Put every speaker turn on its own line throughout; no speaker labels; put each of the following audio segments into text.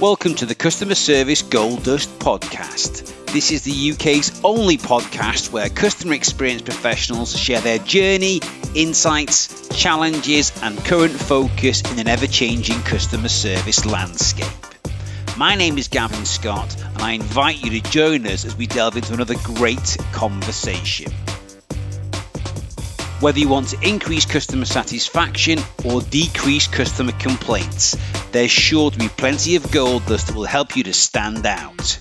Welcome to the Customer Service Gold Dust podcast. This is the UK's only podcast where customer experience professionals share their journey, insights, challenges, and current focus in an ever changing customer service landscape. My name is Gavin Scott, and I invite you to join us as we delve into another great conversation. Whether you want to increase customer satisfaction or decrease customer complaints, there's sure to be plenty of gold dust that will help you to stand out.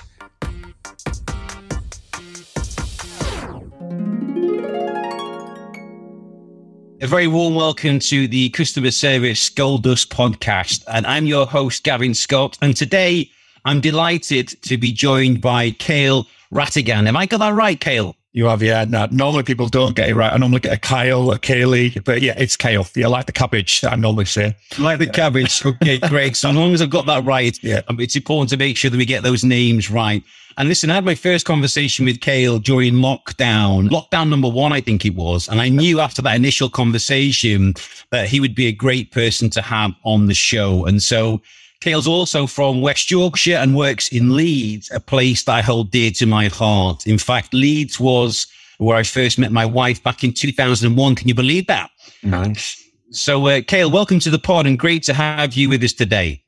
A very warm welcome to the Customer Service Gold Dust podcast. And I'm your host, Gavin Scott. And today I'm delighted to be joined by Kale Rattigan. Am I got that right, Kale?
You have, yeah. No, normally people don't get it right. I normally get a Kyle, a Kaylee, but yeah, it's Kale. Yeah, like the cabbage I normally say.
Like the cabbage. Okay, great. So as long as I've got that right, yeah. Um, it's important to make sure that we get those names right. And listen, I had my first conversation with Kale during lockdown, lockdown number one, I think it was. And I knew after that initial conversation that he would be a great person to have on the show. And so Kale's also from West Yorkshire and works in Leeds, a place that I hold dear to my heart. In fact, Leeds was where I first met my wife back in 2001. Can you believe that?
Nice.
So, uh, Kale, welcome to the pod and great to have you with us today.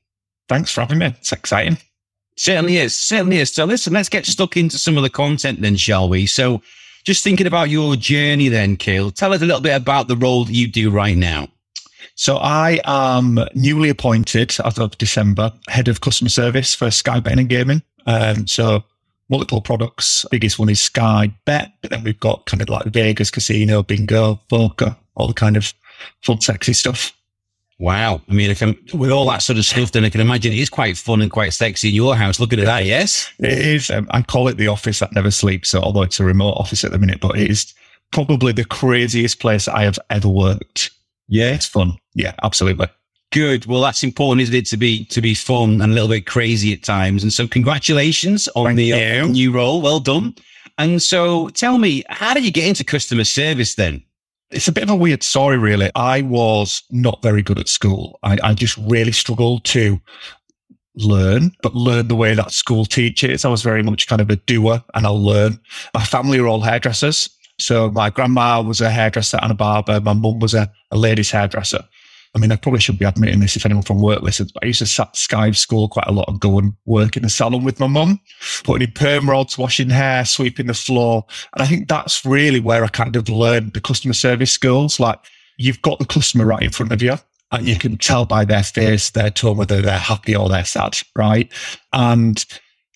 Thanks for having me. It's exciting.
Certainly is. Certainly is. So, listen, let's get stuck into some of the content then, shall we? So, just thinking about your journey then, Kale, tell us a little bit about the role that you do right now.
So I am newly appointed as of December head of customer service for Sky Betting and Gaming. Um, so multiple products. Biggest one is Sky Bet, but then we've got kind of like Vegas, casino, bingo, poker, all the kind of fun, sexy stuff.
Wow. I mean, can, with all that sort of stuff, then I can imagine it is quite fun and quite sexy in your house. Looking at that, yes?
It is. Um, I call it the office that never sleeps. So although it's a remote office at the minute, but it is probably the craziest place I have ever worked. Yeah, it's fun. Yeah, absolutely.
Good. Well, that's important, isn't it, to be to be fun and a little bit crazy at times. And so, congratulations on Thank the uh, new role. Well done. And so, tell me, how did you get into customer service then?
It's a bit of a weird story, really. I was not very good at school. I, I just really struggled to learn, but learn the way that school teaches. I was very much kind of a doer and I'll learn. My family were all hairdressers. So my grandma was a hairdresser and a barber. My mum was a, a ladies hairdresser. I mean, I probably should be admitting this if anyone from work listens, but I used to sat Sky school quite a lot and go and work in the salon with my mum, putting in perm rods, washing hair, sweeping the floor. And I think that's really where I kind of learned the customer service skills. Like you've got the customer right in front of you and you can tell by their face, their tone, whether they're happy or they're sad. Right. And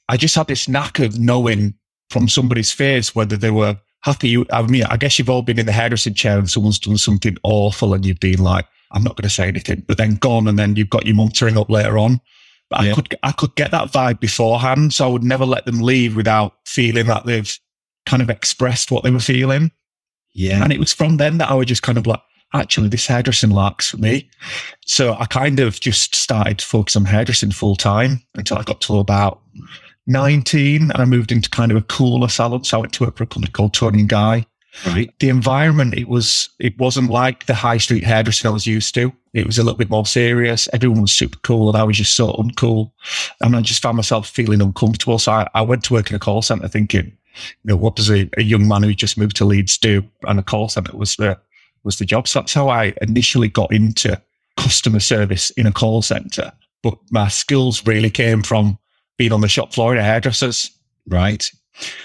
I just had this knack of knowing from somebody's face whether they were happy. You I mean, I guess you've all been in the hairdressing chair and someone's done something awful and you've been like, I'm not going to say anything, but then gone and then you've got your mum up later on. But yeah. I could, I could get that vibe beforehand. So I would never let them leave without feeling that they've kind of expressed what they were feeling.
Yeah.
And it was from then that I was just kind of like, actually, this hairdressing larks for me. So I kind of just started focusing on hairdressing full time until I got to about 19 and I moved into kind of a cooler salon. So I went to work for a company called and Guy.
Right.
The environment, it was, it wasn't like the high street hairdresser I was used to. It was a little bit more serious. Everyone was super cool and I was just so uncool. And I just found myself feeling uncomfortable. So I, I went to work in a call center thinking, you know, what does a, a young man who just moved to Leeds do? And a call center was the, was the job. So that's how I initially got into customer service in a call center. But my skills really came from being on the shop floor at hairdressers.
Right.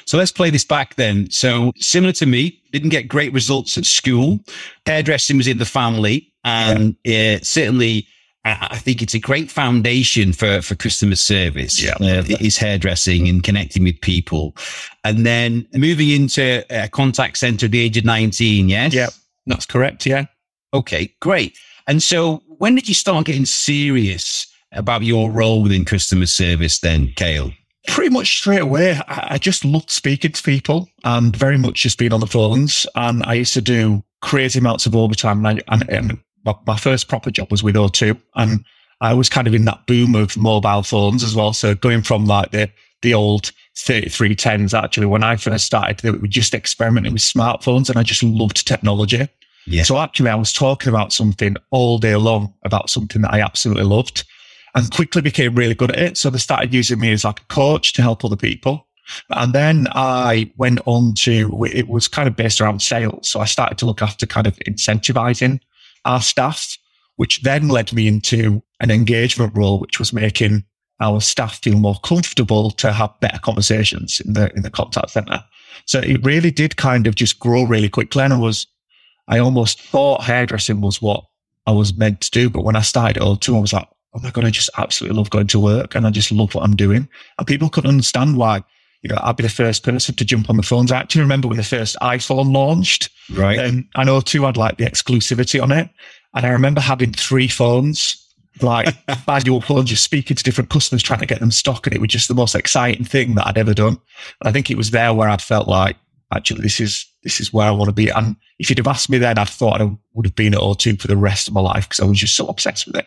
So let's play this back then. So similar to me, didn't get great results at school. Hairdressing was in the family, and yeah. uh, certainly. I think it's a great foundation for, for customer service.
Yeah. Uh,
is hairdressing and connecting with people. And then moving into a contact center at the age of 19. Yes.
Yeah. That's correct. Yeah.
Okay. Great. And so when did you start getting serious about your role within customer service then, Kale?
Pretty much straight away. I just loved speaking to people and very much just being on the phones. And I used to do crazy amounts of overtime. And, I, and, and my first proper job was with O2. And I was kind of in that boom of mobile phones as well. So going from like the, the old 3310s, actually, when I first started, they were just experimenting with smartphones and I just loved technology.
Yeah.
So actually, I was talking about something all day long about something that I absolutely loved. And quickly became really good at it. So they started using me as like a coach to help other people. And then I went on to, it was kind of based around sales. So I started to look after kind of incentivizing our staff, which then led me into an engagement role, which was making our staff feel more comfortable to have better conversations in the, in the contact center. So it really did kind of just grow really quickly. And I was, I almost thought hairdressing was what I was meant to do. But when I started O2, I was like, oh my God, I just absolutely love going to work and I just love what I'm doing. And people couldn't understand why you know, I'd be the first person to jump on the phones. I actually remember when the first iPhone launched.
Right.
And I know too, I'd like the exclusivity on it. And I remember having three phones, like manual phones, just speaking to different customers, trying to get them stock. And it was just the most exciting thing that I'd ever done. And I think it was there where I'd felt like, actually, this is, this is where I want to be. And if you'd have asked me then, I thought I would have been at O2 for the rest of my life because I was just so obsessed with it.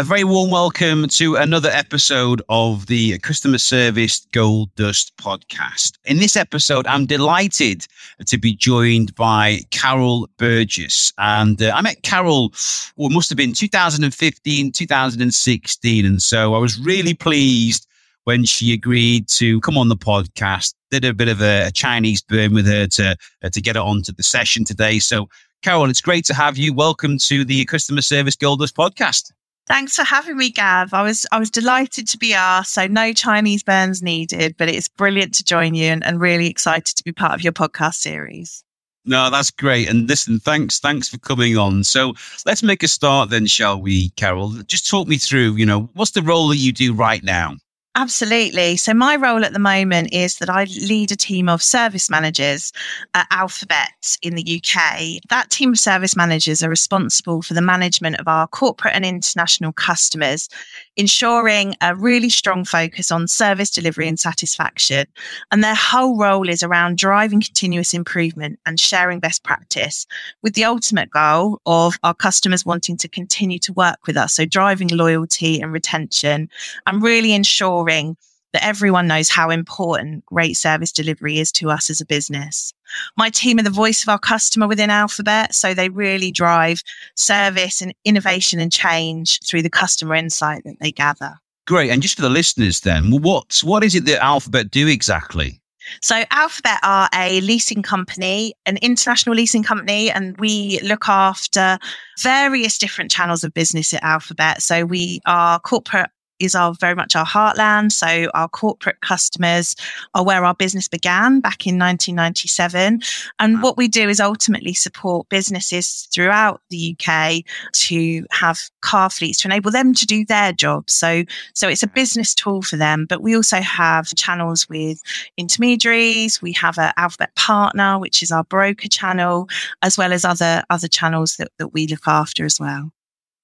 A very warm welcome to another episode of the Customer Service Gold Dust podcast. In this episode, I'm delighted to be joined by Carol Burgess. And uh, I met Carol, well, must have been 2015, 2016. And so I was really pleased when she agreed to come on the podcast. Did a bit of a, a Chinese burn with her to, uh, to get it onto the session today. So, Carol, it's great to have you. Welcome to the Customer Service Gold Dust podcast.
Thanks for having me, Gav. I was I was delighted to be asked. So no Chinese burns needed, but it's brilliant to join you and, and really excited to be part of your podcast series.
No, that's great. And listen, thanks, thanks for coming on. So let's make a start then, shall we, Carol? Just talk me through, you know, what's the role that you do right now?
Absolutely. So, my role at the moment is that I lead a team of service managers at Alphabet in the UK. That team of service managers are responsible for the management of our corporate and international customers, ensuring a really strong focus on service delivery and satisfaction. And their whole role is around driving continuous improvement and sharing best practice with the ultimate goal of our customers wanting to continue to work with us. So, driving loyalty and retention and really ensuring that everyone knows how important great service delivery is to us as a business. My team are the voice of our customer within Alphabet, so they really drive service and innovation and change through the customer insight that they gather.
Great. And just for the listeners then, what what is it that Alphabet do exactly?
So Alphabet are a leasing company, an international leasing company, and we look after various different channels of business at Alphabet. So we are corporate is our very much our heartland. So our corporate customers are where our business began back in 1997. And what we do is ultimately support businesses throughout the UK to have car fleets to enable them to do their jobs. So, so it's a business tool for them, but we also have channels with intermediaries. We have an alphabet partner, which is our broker channel, as well as other, other channels that, that we look after as well.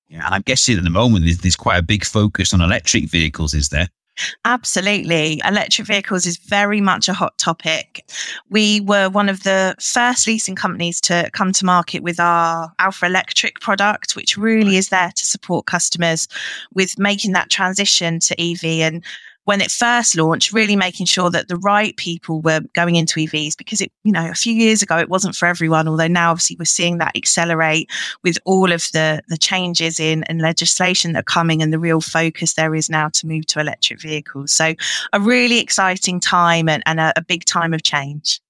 Yeah, and I'm guessing at the moment there's, there's quite a big focus on electric vehicles, is there?
Absolutely. Electric vehicles is very much a hot topic. We were one of the first leasing companies to come to market with our Alpha Electric product, which really is there to support customers with making that transition to EV. And when it first launched, really making sure that the right people were going into EVs because it, you know, a few years ago it wasn't for everyone. Although now obviously we're seeing that accelerate with all of the the changes in and legislation that are coming and the real focus there is now to move to electric vehicles. So a really exciting time and, and a, a big time of change.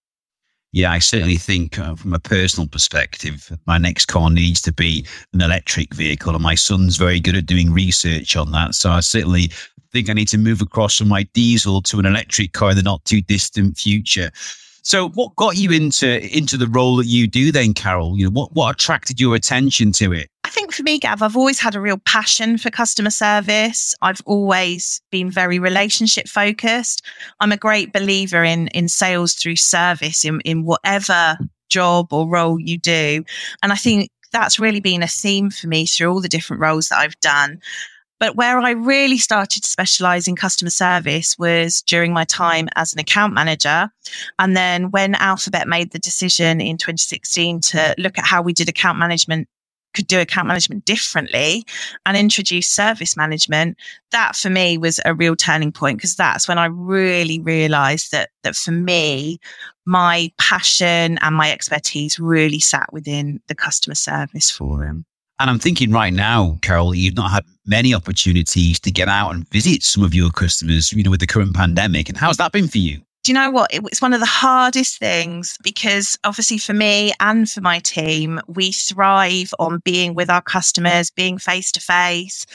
Yeah, I certainly think uh, from a personal perspective, my next car needs to be an electric vehicle. And my son's very good at doing research on that. So I certainly think I need to move across from my diesel to an electric car in the not too distant future. So, what got you into into the role that you do then, Carol? You know, what what attracted your attention to it?
I think for me, Gav, I've always had a real passion for customer service. I've always been very relationship focused. I'm a great believer in in sales through service in in whatever job or role you do, and I think that's really been a theme for me through all the different roles that I've done. But where I really started to specialize in customer service was during my time as an account manager. And then when Alphabet made the decision in 2016 to look at how we did account management could do account management differently and introduce service management that for me was a real turning point because that's when i really realized that that for me my passion and my expertise really sat within the customer service forum
And I'm thinking right now, Carol, you've not had many opportunities to get out and visit some of your customers, you know, with the current pandemic. And how's that been for you?
Do you know what? It's one of the hardest things because obviously for me and for my team, we thrive on being with our customers, being face to face,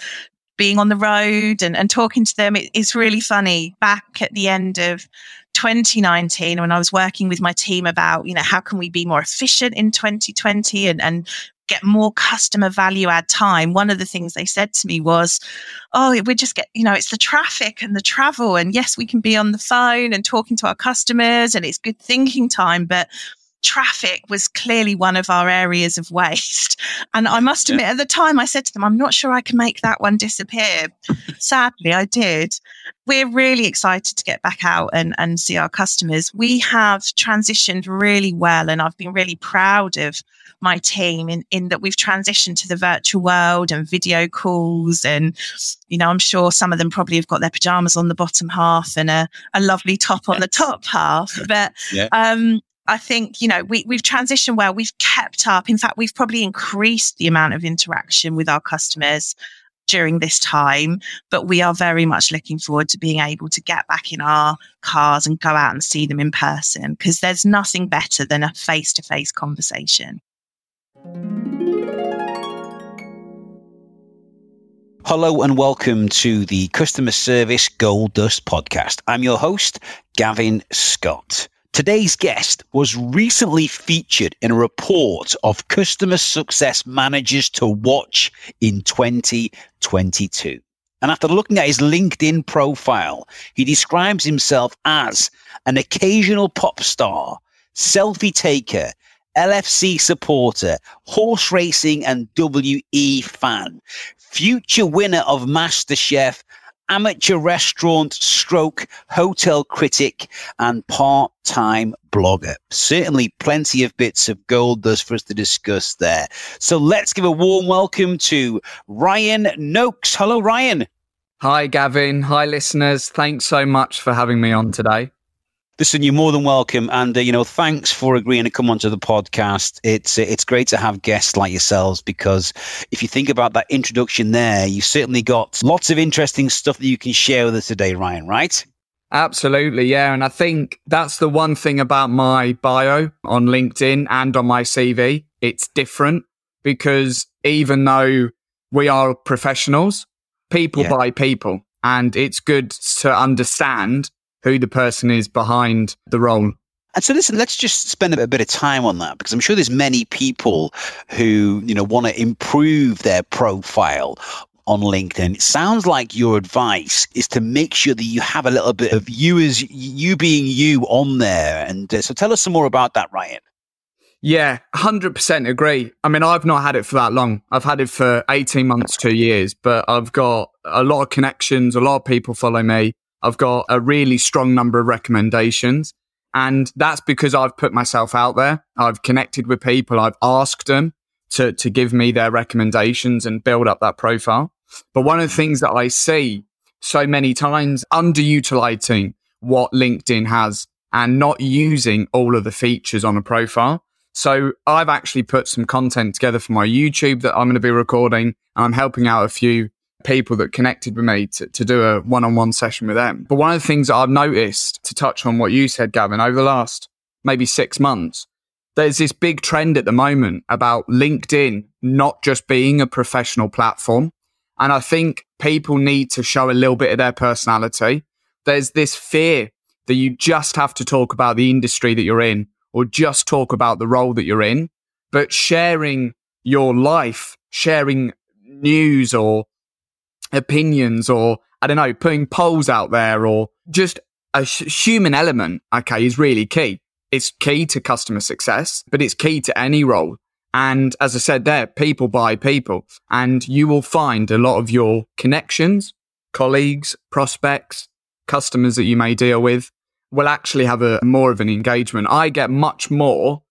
being on the road and, and talking to them. It, it's really funny. Back at the end of 2019, when I was working with my team about, you know, how can we be more efficient in 2020 and, and get more customer value add time, one of the things they said to me was, Oh, we just get, you know, it's the traffic and the travel. And yes, we can be on the phone and talking to our customers and it's good thinking time, but traffic was clearly one of our areas of waste. And I must admit, yeah. at the time, I said to them, I'm not sure I can make that one disappear. Sadly, I did. We're really excited to get back out and, and see our customers. We have transitioned really well, and I've been really proud of my team in, in that we've transitioned to the virtual world and video calls. And, you know, I'm sure some of them probably have got their pajamas on the bottom half and a, a lovely top on the top half. But yeah. um, I think, you know, we, we've transitioned well. We've kept up. In fact, we've probably increased the amount of interaction with our customers during this time, but we are very much looking forward to being able to get back in our cars and go out and see them in person because there's nothing better than a face to face conversation.
Hello and welcome to the Customer Service Gold Dust podcast. I'm your host, Gavin Scott. Today's guest was recently featured in a report of customer success managers to watch in 2022. And after looking at his LinkedIn profile, he describes himself as an occasional pop star, selfie taker, LFC supporter, horse racing and WE fan, future winner of MasterChef, amateur restaurant stroke hotel critic and part-time blogger. Certainly plenty of bits of gold dust for us to discuss there. So let's give a warm welcome to Ryan Noakes. Hello, Ryan.
Hi, Gavin. Hi, listeners. Thanks so much for having me on today.
Listen, you're more than welcome, and uh, you know, thanks for agreeing to come onto the podcast. It's uh, it's great to have guests like yourselves because if you think about that introduction there, you certainly got lots of interesting stuff that you can share with us today, Ryan. Right?
Absolutely, yeah. And I think that's the one thing about my bio on LinkedIn and on my CV. It's different because even though we are professionals, people yeah. buy people, and it's good to understand who the person is behind the role.
And so listen, let's just spend a bit of time on that because I'm sure there's many people who, you know, want to improve their profile on LinkedIn. It sounds like your advice is to make sure that you have a little bit of you as you being you on there. And uh, so tell us some more about that, Ryan.
Yeah, 100% agree. I mean, I've not had it for that long. I've had it for 18 months, two years, but I've got a lot of connections. A lot of people follow me. I've got a really strong number of recommendations. And that's because I've put myself out there. I've connected with people. I've asked them to, to give me their recommendations and build up that profile. But one of the things that I see so many times underutilizing what LinkedIn has and not using all of the features on a profile. So I've actually put some content together for my YouTube that I'm going to be recording. And I'm helping out a few people that connected with me to, to do a one on one session with them. But one of the things that I've noticed to touch on what you said, Gavin, over the last maybe six months, there's this big trend at the moment about LinkedIn not just being a professional platform. And I think people need to show a little bit of their personality. There's this fear that you just have to talk about the industry that you're in or just talk about the role that you're in. But sharing your life, sharing news or opinions or I don't know, putting polls out there or just a sh- human element, okay, is really key. It's key to customer success, but it's key to any role. And as I said there, people buy people and you will find a lot of your connections, colleagues, prospects, customers that you may deal with will actually have a more of an engagement. I get much more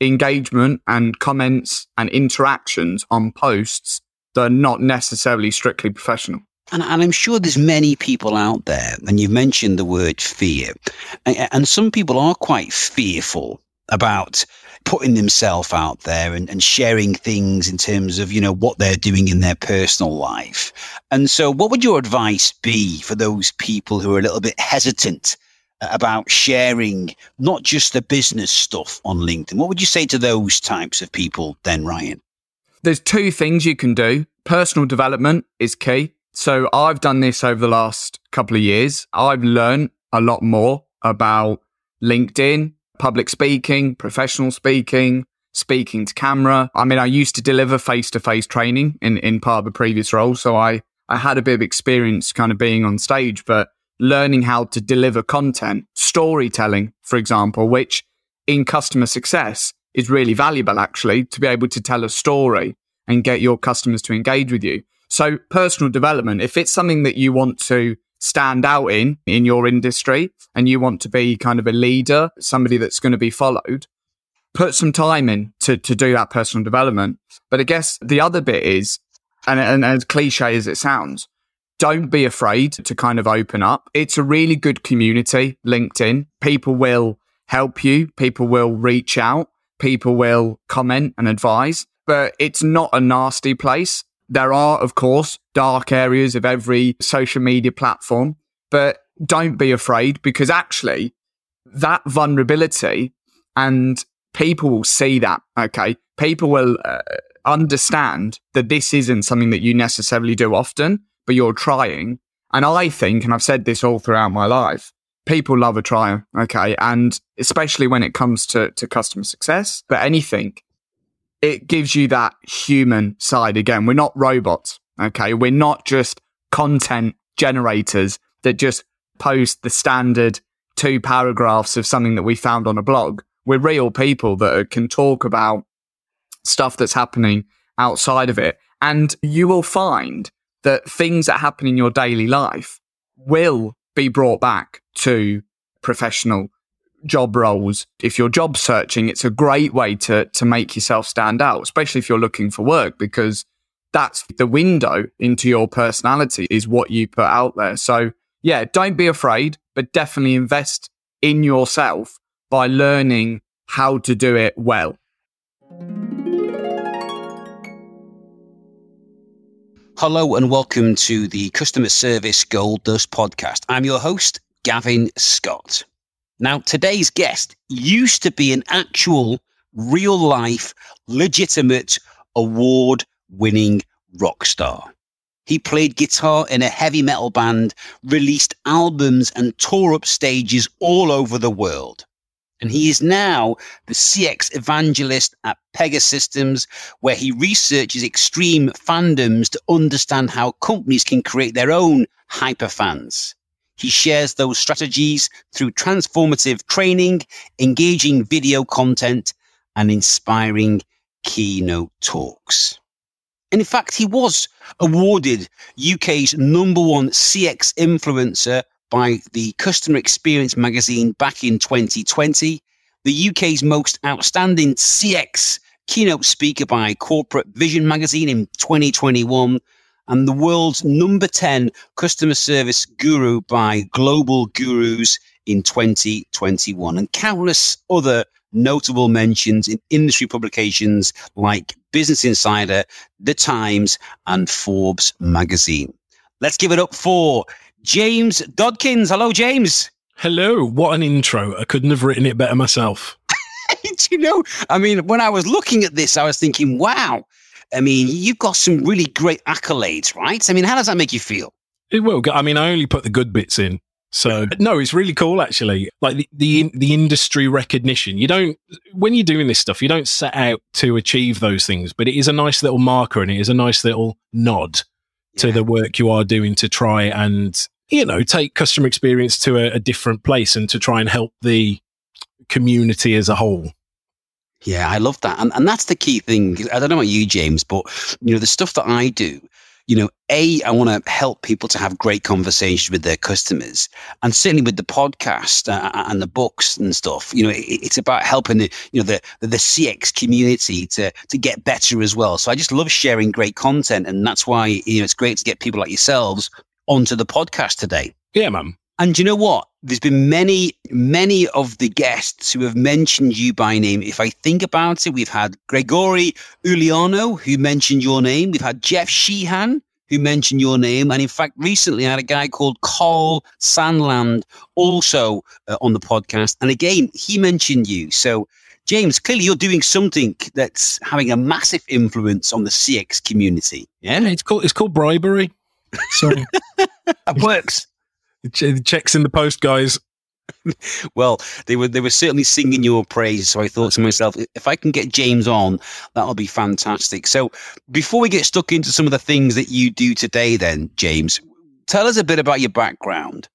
engagement and comments and interactions on posts they're not necessarily strictly professional.
And, and, I'm sure there's many people out there, and you've mentioned the word fear, and, and some people are quite fearful about putting themselves out there and, and sharing things in terms of, you know, what they're doing in their personal life. And so what would your advice be for those people who are a little bit hesitant about sharing not just the business stuff on LinkedIn? What would you say to those types of people then, Ryan?
There's two things you can do. Personal development is key. So I've done this over the last couple of years. I've learned a lot more about LinkedIn, public speaking, professional speaking, speaking to camera. I mean, I used to deliver face to face training in, in part of a previous role. So I, I had a bit of experience kind of being on stage, but learning how to deliver content, storytelling, for example, which in customer success is really valuable actually to be able to tell a story and get your customers to engage with you. So personal development, if it's something that you want to stand out in, in your industry and you want to be kind of a leader, somebody that's going to be followed, put some time in to, to do that personal development. But I guess the other bit is, and, and as cliche as it sounds, don't be afraid to kind of open up. It's a really good community, LinkedIn. People will help you. People will reach out. People will comment and advise, but it's not a nasty place. There are, of course, dark areas of every social media platform, but don't be afraid because actually that vulnerability and people will see that. Okay. People will uh, understand that this isn't something that you necessarily do often but you're trying. And I think, and I've said this all throughout my life, people love a trial. Okay. And especially when it comes to, to customer success, but anything, it gives you that human side again. We're not robots. Okay. We're not just content generators that just post the standard two paragraphs of something that we found on a blog. We're real people that can talk about stuff that's happening outside of it. And you will find that things that happen in your daily life will be brought back to professional job roles. If you're job searching, it's a great way to, to make yourself stand out, especially if you're looking for work, because that's the window into your personality is what you put out there. So yeah, don't be afraid, but definitely invest in yourself by learning how to do it well.
Hello and welcome to the Customer Service Gold Dust podcast. I'm your host, Gavin Scott. Now, today's guest used to be an actual, real life, legitimate, award winning rock star. He played guitar in a heavy metal band, released albums, and tore up stages all over the world. And he is now the CX evangelist at Pegasystems, where he researches extreme fandoms to understand how companies can create their own hyperfans. He shares those strategies through transformative training, engaging video content, and inspiring keynote talks. And in fact, he was awarded UK's number one CX influencer by the Customer Experience magazine back in 2020, the UK's most outstanding CX keynote speaker by Corporate Vision magazine in 2021, and the world's number 10 customer service guru by Global Gurus in 2021, and countless other notable mentions in industry publications like Business Insider, The Times, and Forbes magazine. Let's give it up for James Dodkins. Hello, James.
Hello. What an intro. I couldn't have written it better myself.
Do you know? I mean, when I was looking at this, I was thinking, wow. I mean, you've got some really great accolades, right? I mean, how does that make you feel?
It will. I mean, I only put the good bits in. So no, it's really cool actually. Like the, the the industry recognition. You don't when you're doing this stuff, you don't set out to achieve those things, but it is a nice little marker and it is a nice little nod to the work you are doing to try and you know, take customer experience to a, a different place and to try and help the community as a whole.
Yeah, I love that. And, and that's the key thing. I don't know about you, James, but, you know, the stuff that I do, you know, A, I want to help people to have great conversations with their customers. And certainly with the podcast uh, and the books and stuff, you know, it, it's about helping the, you know, the, the, CX community to, to get better as well. So I just love sharing great content. And that's why, you know, it's great to get people like yourselves onto the podcast today.
Yeah, man.
And you know what? there's been many, many of the guests who have mentioned you by name. If I think about it, we've had Gregorio Uglioni, who mentioned your name. We've had Jeff Sheehan, who mentioned your name. And in fact, recently I had a guy called Carl Sandland also uh, on the podcast. And again, he mentioned you. So, James, clearly you're doing something that's having a massive influence on the CX community. Yeah,
it's called it's called bribery. So
it works.
The checks in the post, guys.
well, they were they were certainly singing your praise. So I thought to myself, if I can get James on, that'll be fantastic. So before we get stuck into some of the things that you do today, then James, tell us a bit about your background.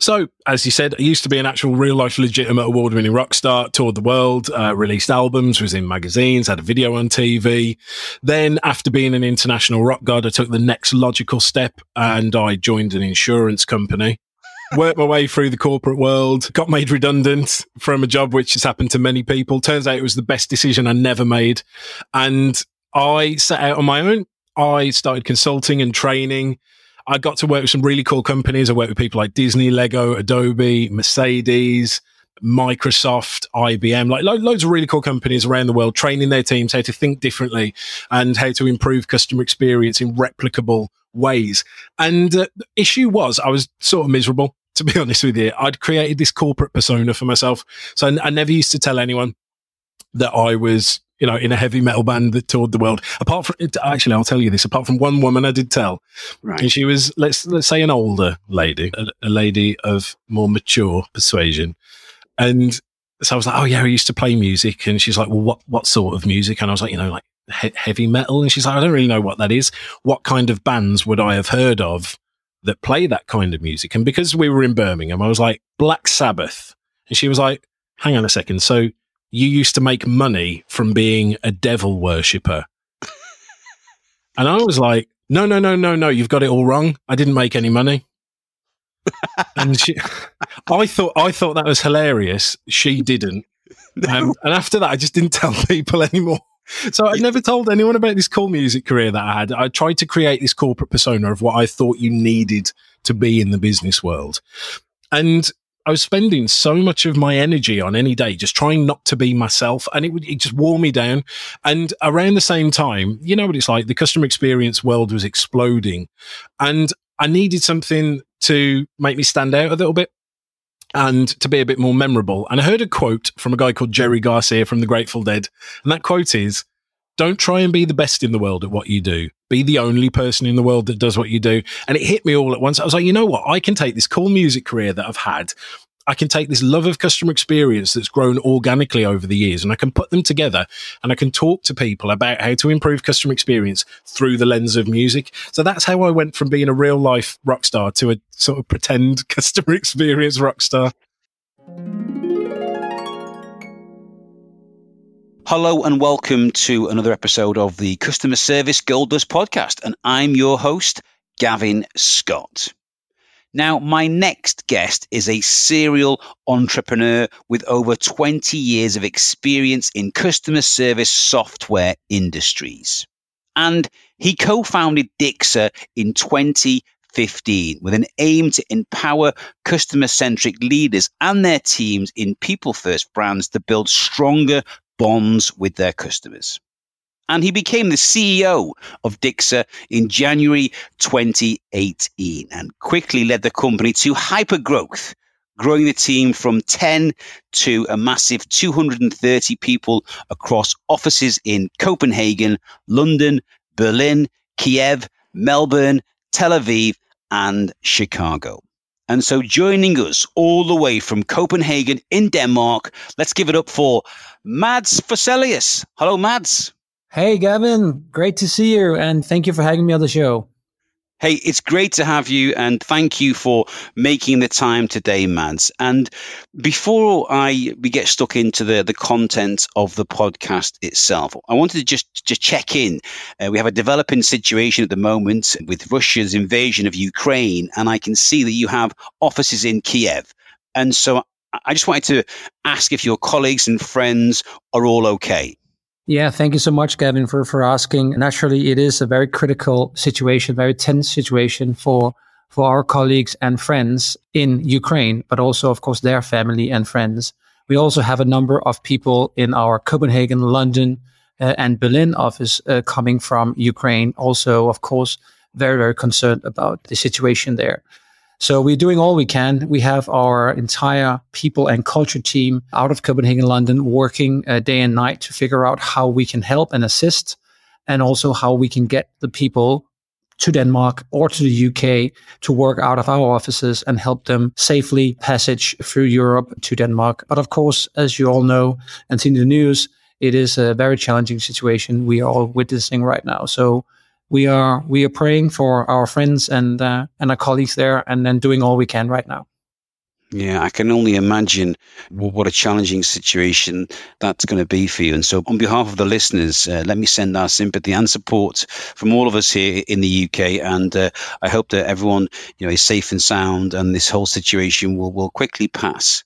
So, as you said, I used to be an actual real life legitimate award winning rock star, toured the world, uh, released albums, was in magazines, had a video on TV. Then, after being an international rock god, I took the next logical step and I joined an insurance company. Worked my way through the corporate world, got made redundant from a job which has happened to many people. Turns out it was the best decision I never made. And I set out on my own. I started consulting and training I got to work with some really cool companies. I worked with people like Disney, Lego, Adobe, Mercedes, Microsoft, IBM, like lo- loads of really cool companies around the world, training their teams how to think differently and how to improve customer experience in replicable ways. And uh, the issue was I was sort of miserable, to be honest with you. I'd created this corporate persona for myself. So I, I never used to tell anyone that I was you know, in a heavy metal band that toured the world. Apart from, actually, I'll tell you this. Apart from one woman, I did tell, right. and she was let's let's say an older lady, a, a lady of more mature persuasion, and so I was like, oh yeah, I used to play music, and she's like, well, what what sort of music? And I was like, you know, like he- heavy metal, and she's like, I don't really know what that is. What kind of bands would I have heard of that play that kind of music? And because we were in Birmingham, I was like, Black Sabbath, and she was like, hang on a second, so you used to make money from being a devil worshipper. and I was like, no, no, no, no, no, you've got it all wrong. I didn't make any money. and she, I thought, I thought that was hilarious. She didn't. Um, and after that, I just didn't tell people anymore. So I never told anyone about this cool music career that I had. I tried to create this corporate persona of what I thought you needed to be in the business world. And I was spending so much of my energy on any day just trying not to be myself, and it would it just wore me down. And around the same time, you know what it's like. The customer experience world was exploding, and I needed something to make me stand out a little bit and to be a bit more memorable. And I heard a quote from a guy called Jerry Garcia from the Grateful Dead, and that quote is, "Don't try and be the best in the world at what you do be the only person in the world that does what you do. And it hit me all at once. I was like, you know what? I can take this cool music career that I've had. I can take this love of customer experience that's grown organically over the years and I can put them together and I can talk to people about how to improve customer experience through the lens of music. So that's how I went from being a real life rock star to a sort of pretend customer experience rock star.
Hello and welcome to another episode of the Customer Service Gold Dust podcast. And I'm your host, Gavin Scott. Now, my next guest is a serial entrepreneur with over 20 years of experience in customer service software industries. And he co founded Dixa in 2015 with an aim to empower customer centric leaders and their teams in people first brands to build stronger bonds with their customers. And he became the CEO of Dixa in January 2018 and quickly led the company to hyper growth, growing the team from 10 to a massive 230 people across offices in Copenhagen, London, Berlin, Kiev, Melbourne, Tel Aviv, and Chicago. And so joining us all the way from Copenhagen in Denmark, let's give it up for Mads Fosselius. Hello, Mads.
Hey, Gavin. Great to see you. And thank you for having me on the show.
Hey, it's great to have you and thank you for making the time today, Mads. And before I we get stuck into the, the content of the podcast itself, I wanted to just, just check in. Uh, we have a developing situation at the moment with Russia's invasion of Ukraine, and I can see that you have offices in Kiev. And so I just wanted to ask if your colleagues and friends are all okay.
Yeah, thank you so much, Gavin, for, for asking. Naturally, it is a very critical situation, very tense situation for for our colleagues and friends in Ukraine, but also, of course, their family and friends. We also have a number of people in our Copenhagen, London, uh, and Berlin office uh, coming from Ukraine. Also, of course, very, very concerned about the situation there. So we're doing all we can. We have our entire people and culture team out of Copenhagen, London, working uh, day and night to figure out how we can help and assist, and also how we can get the people to Denmark or to the UK to work out of our offices and help them safely passage through Europe to Denmark. But of course, as you all know and seen in the news, it is a very challenging situation we are all witnessing right now. So we are we are praying for our friends and uh, and our colleagues there, and then doing all we can right now.
Yeah, I can only imagine what a challenging situation that's going to be for you. And so, on behalf of the listeners, uh, let me send our sympathy and support from all of us here in the UK. And uh, I hope that everyone, you know, is safe and sound, and this whole situation will will quickly pass.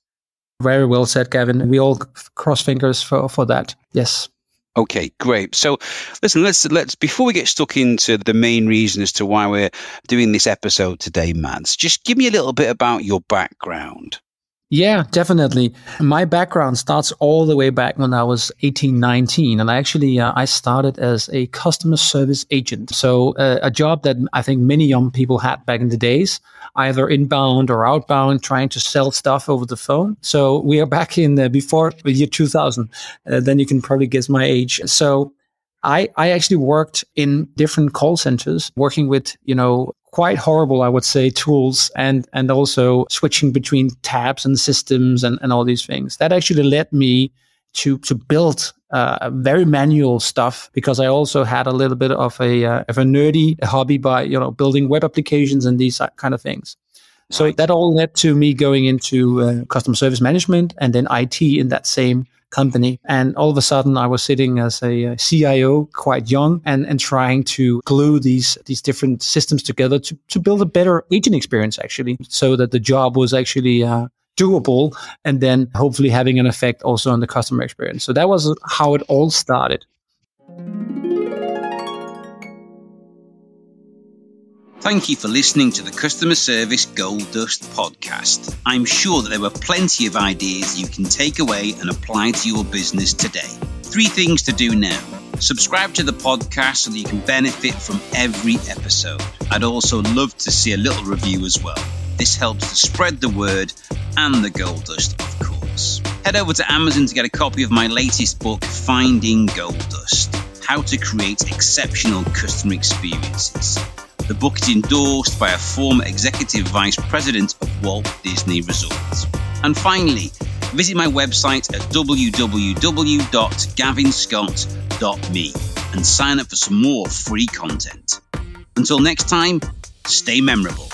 Very well said, Gavin. We all cross fingers for for that. Yes.
Okay, great. So, listen, let's let's before we get stuck into the main reason as to why we're doing this episode today, Mads, just give me a little bit about your background.
Yeah, definitely. My background starts all the way back when I was 18, 19. And I actually, uh, I started as a customer service agent. So uh, a job that I think many young people had back in the days, either inbound or outbound, trying to sell stuff over the phone. So we are back in the, before the year 2000. Uh, then you can probably guess my age. So I, I actually worked in different call centers working with, you know, quite horrible, I would say, tools and and also switching between tabs and systems and, and all these things. That actually led me to to build uh, very manual stuff because I also had a little bit of a uh, of a nerdy hobby by you know building web applications and these kind of things. So that all led to me going into uh, customer service management and then IT in that same company. And all of a sudden, I was sitting as a, a CIO, quite young, and, and trying to glue these these different systems together to, to build a better agent experience, actually, so that the job was actually uh, doable, and then hopefully having an effect also on the customer experience. So that was how it all started.
Thank you for listening to the Customer Service Gold Dust podcast. I'm sure that there were plenty of ideas you can take away and apply to your business today. Three things to do now. Subscribe to the podcast so that you can benefit from every episode. I'd also love to see a little review as well. This helps to spread the word and the gold dust, of course. Head over to Amazon to get a copy of my latest book, Finding Gold Dust How to Create Exceptional Customer Experiences. The book is endorsed by a former executive vice president of Walt Disney Resorts. And finally, visit my website at www.gavinscott.me and sign up for some more free content. Until next time, stay memorable.